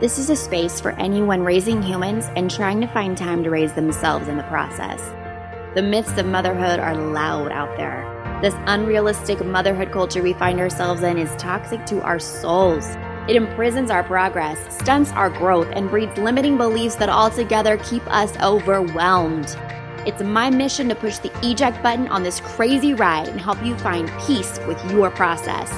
This is a space for anyone raising humans and trying to find time to raise themselves in the process. The myths of motherhood are loud out there. This unrealistic motherhood culture we find ourselves in is toxic to our souls. It imprisons our progress, stunts our growth, and breeds limiting beliefs that altogether keep us overwhelmed. It's my mission to push the eject button on this crazy ride and help you find peace with your process.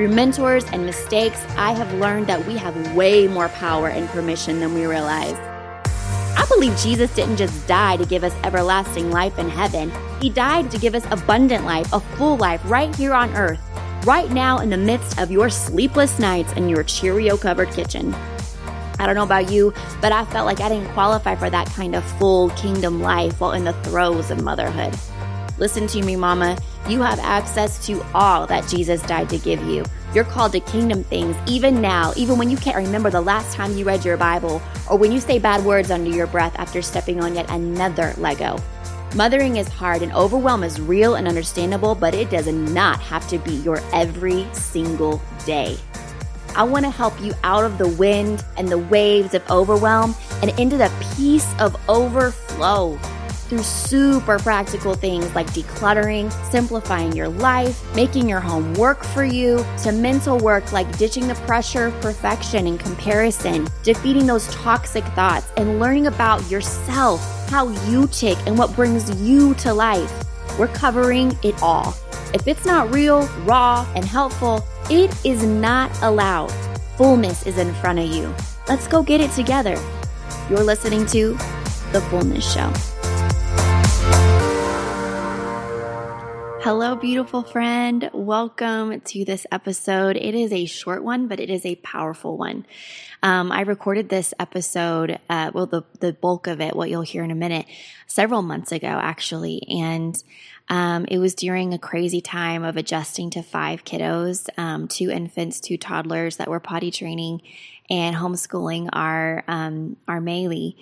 Through mentors and mistakes, I have learned that we have way more power and permission than we realize. I believe Jesus didn't just die to give us everlasting life in heaven, He died to give us abundant life, a full life right here on earth, right now in the midst of your sleepless nights and your Cheerio covered kitchen. I don't know about you, but I felt like I didn't qualify for that kind of full kingdom life while in the throes of motherhood. Listen to me, mama. You have access to all that Jesus died to give you. You're called to kingdom things even now, even when you can't remember the last time you read your Bible or when you say bad words under your breath after stepping on yet another Lego. Mothering is hard and overwhelm is real and understandable, but it does not have to be your every single day. I want to help you out of the wind and the waves of overwhelm and into the peace of overflow through super practical things like decluttering, simplifying your life, making your home work for you, to mental work like ditching the pressure of perfection and comparison, defeating those toxic thoughts, and learning about yourself, how you tick, and what brings you to life. We're covering it all. If it's not real, raw, and helpful, it is not allowed. Fullness is in front of you. Let's go get it together. You're listening to The Fullness Show. Hello, beautiful friend. Welcome to this episode. It is a short one, but it is a powerful one. Um, I recorded this episode, uh, well, the, the bulk of it, what you'll hear in a minute, several months ago, actually. And um, it was during a crazy time of adjusting to five kiddos, um, two infants, two toddlers that were potty training and homeschooling our um, our Maylee.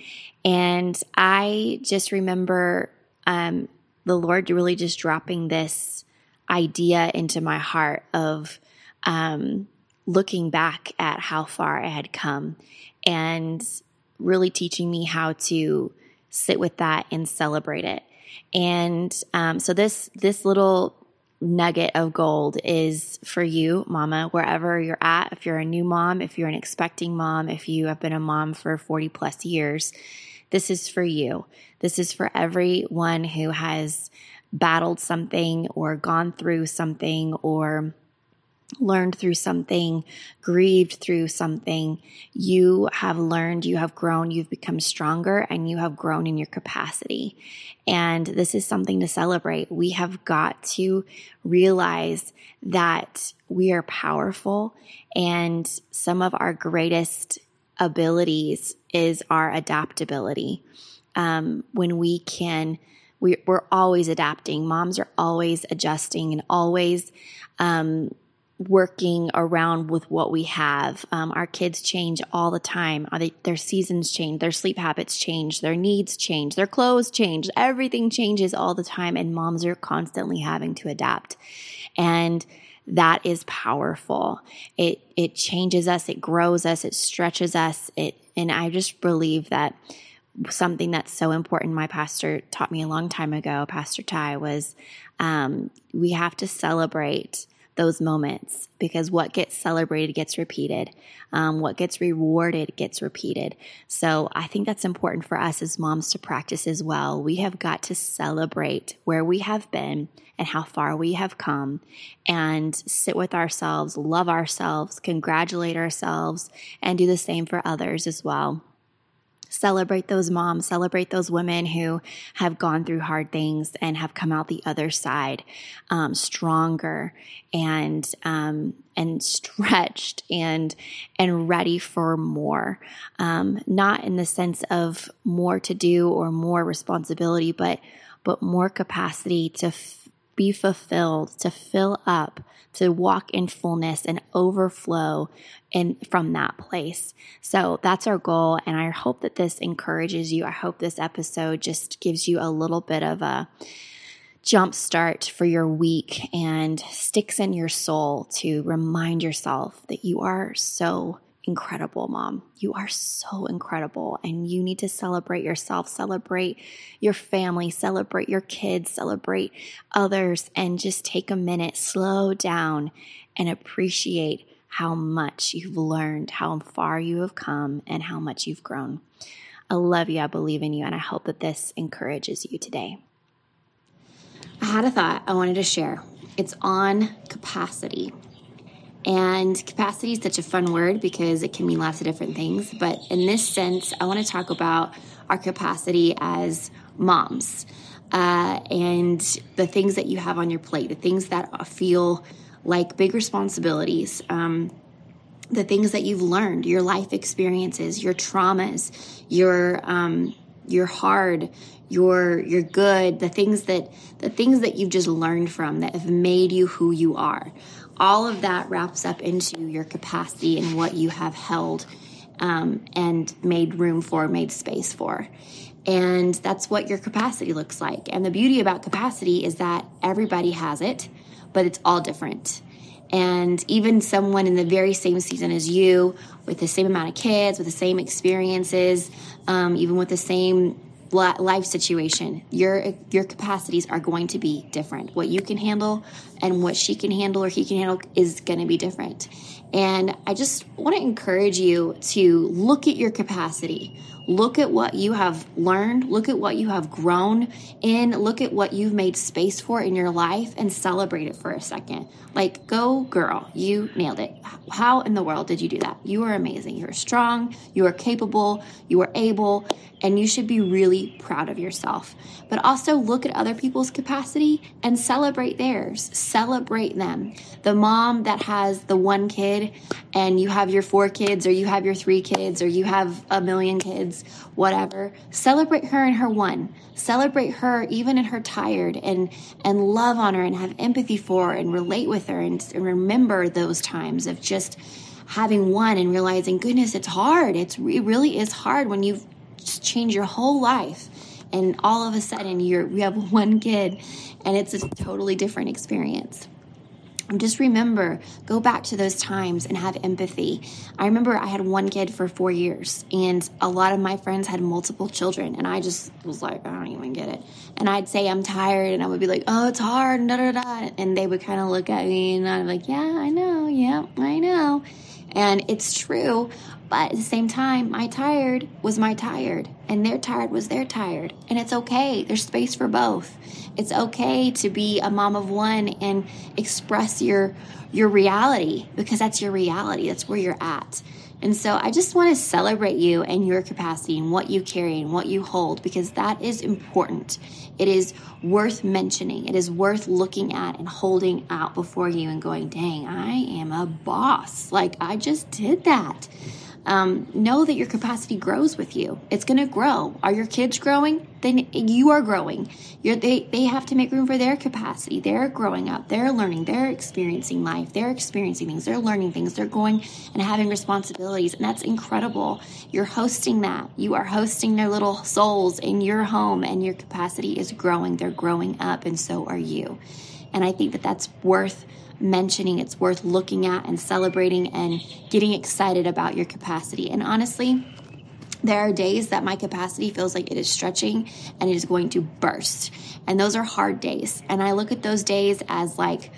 And I just remember um, the Lord really just dropping this idea into my heart of um, looking back at how far I had come and really teaching me how to sit with that and celebrate it. And um, so this this little nugget of gold is for you, mama, wherever you're at. If you're a new mom, if you're an expecting mom, if you have been a mom for 40 plus years, this is for you. This is for everyone who has battled something or gone through something or learned through something, grieved through something, you have learned, you have grown, you've become stronger, and you have grown in your capacity. And this is something to celebrate. We have got to realize that we are powerful, and some of our greatest abilities is our adaptability. Um, when we can, we, are always adapting. Moms are always adjusting and always um, working around with what we have. Um, our kids change all the time. They, their seasons change, their sleep habits change, their needs change, their clothes change. Everything changes all the time, and moms are constantly having to adapt. And that is powerful. It it changes us, it grows us, it stretches us. It and I just believe that something that's so important my pastor taught me a long time ago, Pastor Ty, was um, we have to celebrate those moments because what gets celebrated gets repeated. Um, what gets rewarded gets repeated. So I think that's important for us as moms to practice as well. We have got to celebrate where we have been and how far we have come and sit with ourselves, love ourselves, congratulate ourselves, and do the same for others as well celebrate those moms, celebrate those women who have gone through hard things and have come out the other side um, stronger and um, and stretched and and ready for more. Um, not in the sense of more to do or more responsibility, but but more capacity to be fulfilled, to fill up, to walk in fullness and overflow in from that place. So that's our goal and I hope that this encourages you. I hope this episode just gives you a little bit of a jump start for your week and sticks in your soul to remind yourself that you are so incredible, mom. You are so incredible. And you need to celebrate yourself, celebrate your family, celebrate your kids, celebrate others, and just take a minute, slow down, and appreciate how much you've learned, how far you have come, and how much you've grown. I love you. I believe in you. And I hope that this encourages you today. I had a thought I wanted to share. It's on capacity. And capacity is such a fun word because it can mean lots of different things. But in this sense, I want to talk about our capacity as moms uh, and the things that you have on your plate, the things that feel like big responsibilities. Um, the things that you've learned, your life experiences, your traumas, your um, your hard, your your good, the things that the things that you've just learned from that have made you who you are. All of that wraps up into your capacity and what you have held um, and made room for, made space for. And that's what your capacity looks like. And the beauty about capacity is that everybody has it, but it's all different. And even someone in the very same season as you, with the same amount of kids, with the same experiences, um, even with the same life situation, your your capacities are going to be different. What you can handle and what she can handle or he can handle is going to be different. And I just want to encourage you to look at your capacity. Look at what you have learned. Look at what you have grown in. Look at what you've made space for in your life and celebrate it for a second. Like, go girl, you nailed it. How in the world did you do that? You are amazing. You're strong. You are capable. You are able. And you should be really proud of yourself. But also look at other people's capacity and celebrate theirs. Celebrate them. The mom that has the one kid and you have your four kids or you have your three kids or you have a million kids, whatever. Celebrate her in her one. Celebrate her even in her tired and and love on her and have empathy for her and relate with her and, and remember those times of just having one and realizing goodness it's hard. It's it really is hard when you've changed your whole life and all of a sudden you're you have one kid and it's a totally different experience just remember, go back to those times and have empathy. I remember I had one kid for four years, and a lot of my friends had multiple children, and I just was like, I don't even get it. And I'd say I'm tired, and I would be like, Oh, it's hard, da da da, and they would kind of look at me, and I'm like, Yeah, I know, yeah, I know, and it's true. But at the same time, my tired was my tired, and their tired was their tired. And it's okay. There's space for both. It's okay to be a mom of one and express your your reality because that's your reality. That's where you're at. And so I just want to celebrate you and your capacity and what you carry and what you hold because that is important. It is worth mentioning. It is worth looking at and holding out before you and going, dang, I am a boss. Like I just did that um, know that your capacity grows with you. It's going to grow. Are your kids growing? Then you are growing. You're, they, they have to make room for their capacity. They're growing up. They're learning. They're experiencing life. They're experiencing things. They're learning things. They're going and having responsibilities. And that's incredible. You're hosting that. You are hosting their little souls in your home, and your capacity is growing. They're growing up, and so are you. And I think that that's worth mentioning, it's worth looking at and celebrating and getting excited about your capacity. And honestly, there are days that my capacity feels like it is stretching and it is going to burst. And those are hard days. And I look at those days as like,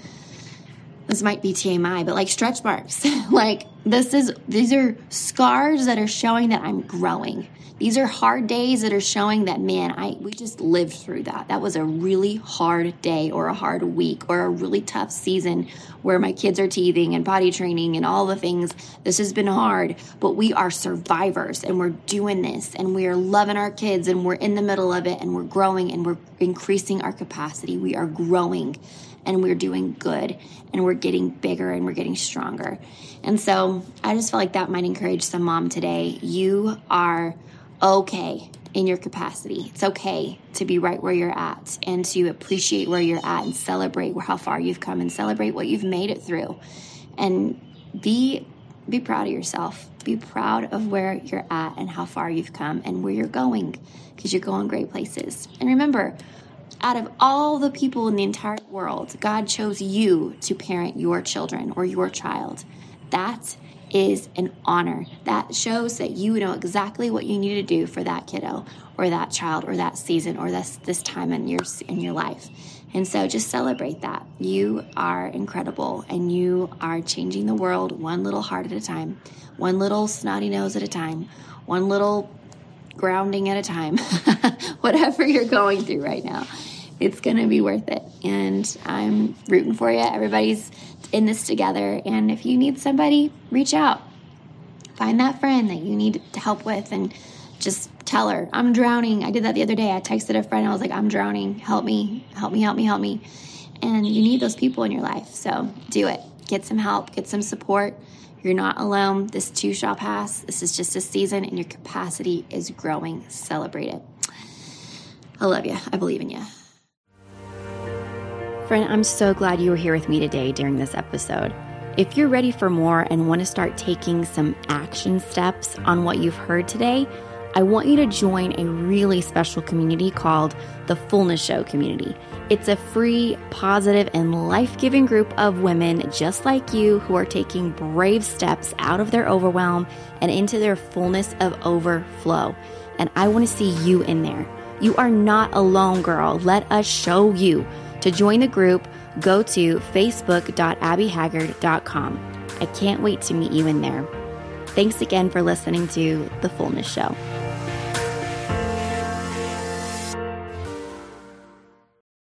this might be TMI, but like stretch marks. like this is, these are scars that are showing that I'm growing. These are hard days that are showing that man, I we just lived through that. That was a really hard day or a hard week or a really tough season where my kids are teething and potty training and all the things. This has been hard, but we are survivors and we're doing this and we are loving our kids and we're in the middle of it and we're growing and we're increasing our capacity. We are growing and we're doing good and we're getting bigger and we're getting stronger. And so I just feel like that might encourage some mom today. You are okay in your capacity. It's okay to be right where you're at and to appreciate where you're at and celebrate how far you've come and celebrate what you've made it through. And be be proud of yourself. Be proud of where you're at and how far you've come and where you're going because you're going great places. And remember, out of all the people in the entire world, God chose you to parent your children or your child. That is an honor. That shows that you know exactly what you need to do for that kiddo or that child or that season or this this time in your in your life. And so just celebrate that. You are incredible and you are changing the world one little heart at a time, one little snotty nose at a time, one little grounding at a time. Whatever you're going through right now, it's going to be worth it. And I'm rooting for you. Everybody's in this together. And if you need somebody, reach out. Find that friend that you need to help with and just tell her, I'm drowning. I did that the other day. I texted a friend. I was like, I'm drowning. Help me, help me, help me, help me. And you need those people in your life. So do it. Get some help, get some support. You're not alone. This too shall pass. This is just a season and your capacity is growing. Celebrate it. I love you. I believe in you. Friend, I'm so glad you were here with me today during this episode. If you're ready for more and want to start taking some action steps on what you've heard today, I want you to join a really special community called the Fullness Show Community. It's a free, positive, and life giving group of women just like you who are taking brave steps out of their overwhelm and into their fullness of overflow. And I want to see you in there. You are not alone, girl. Let us show you. To join the group, go to facebook.abbyhaggard.com. I can't wait to meet you in there. Thanks again for listening to The Fullness Show.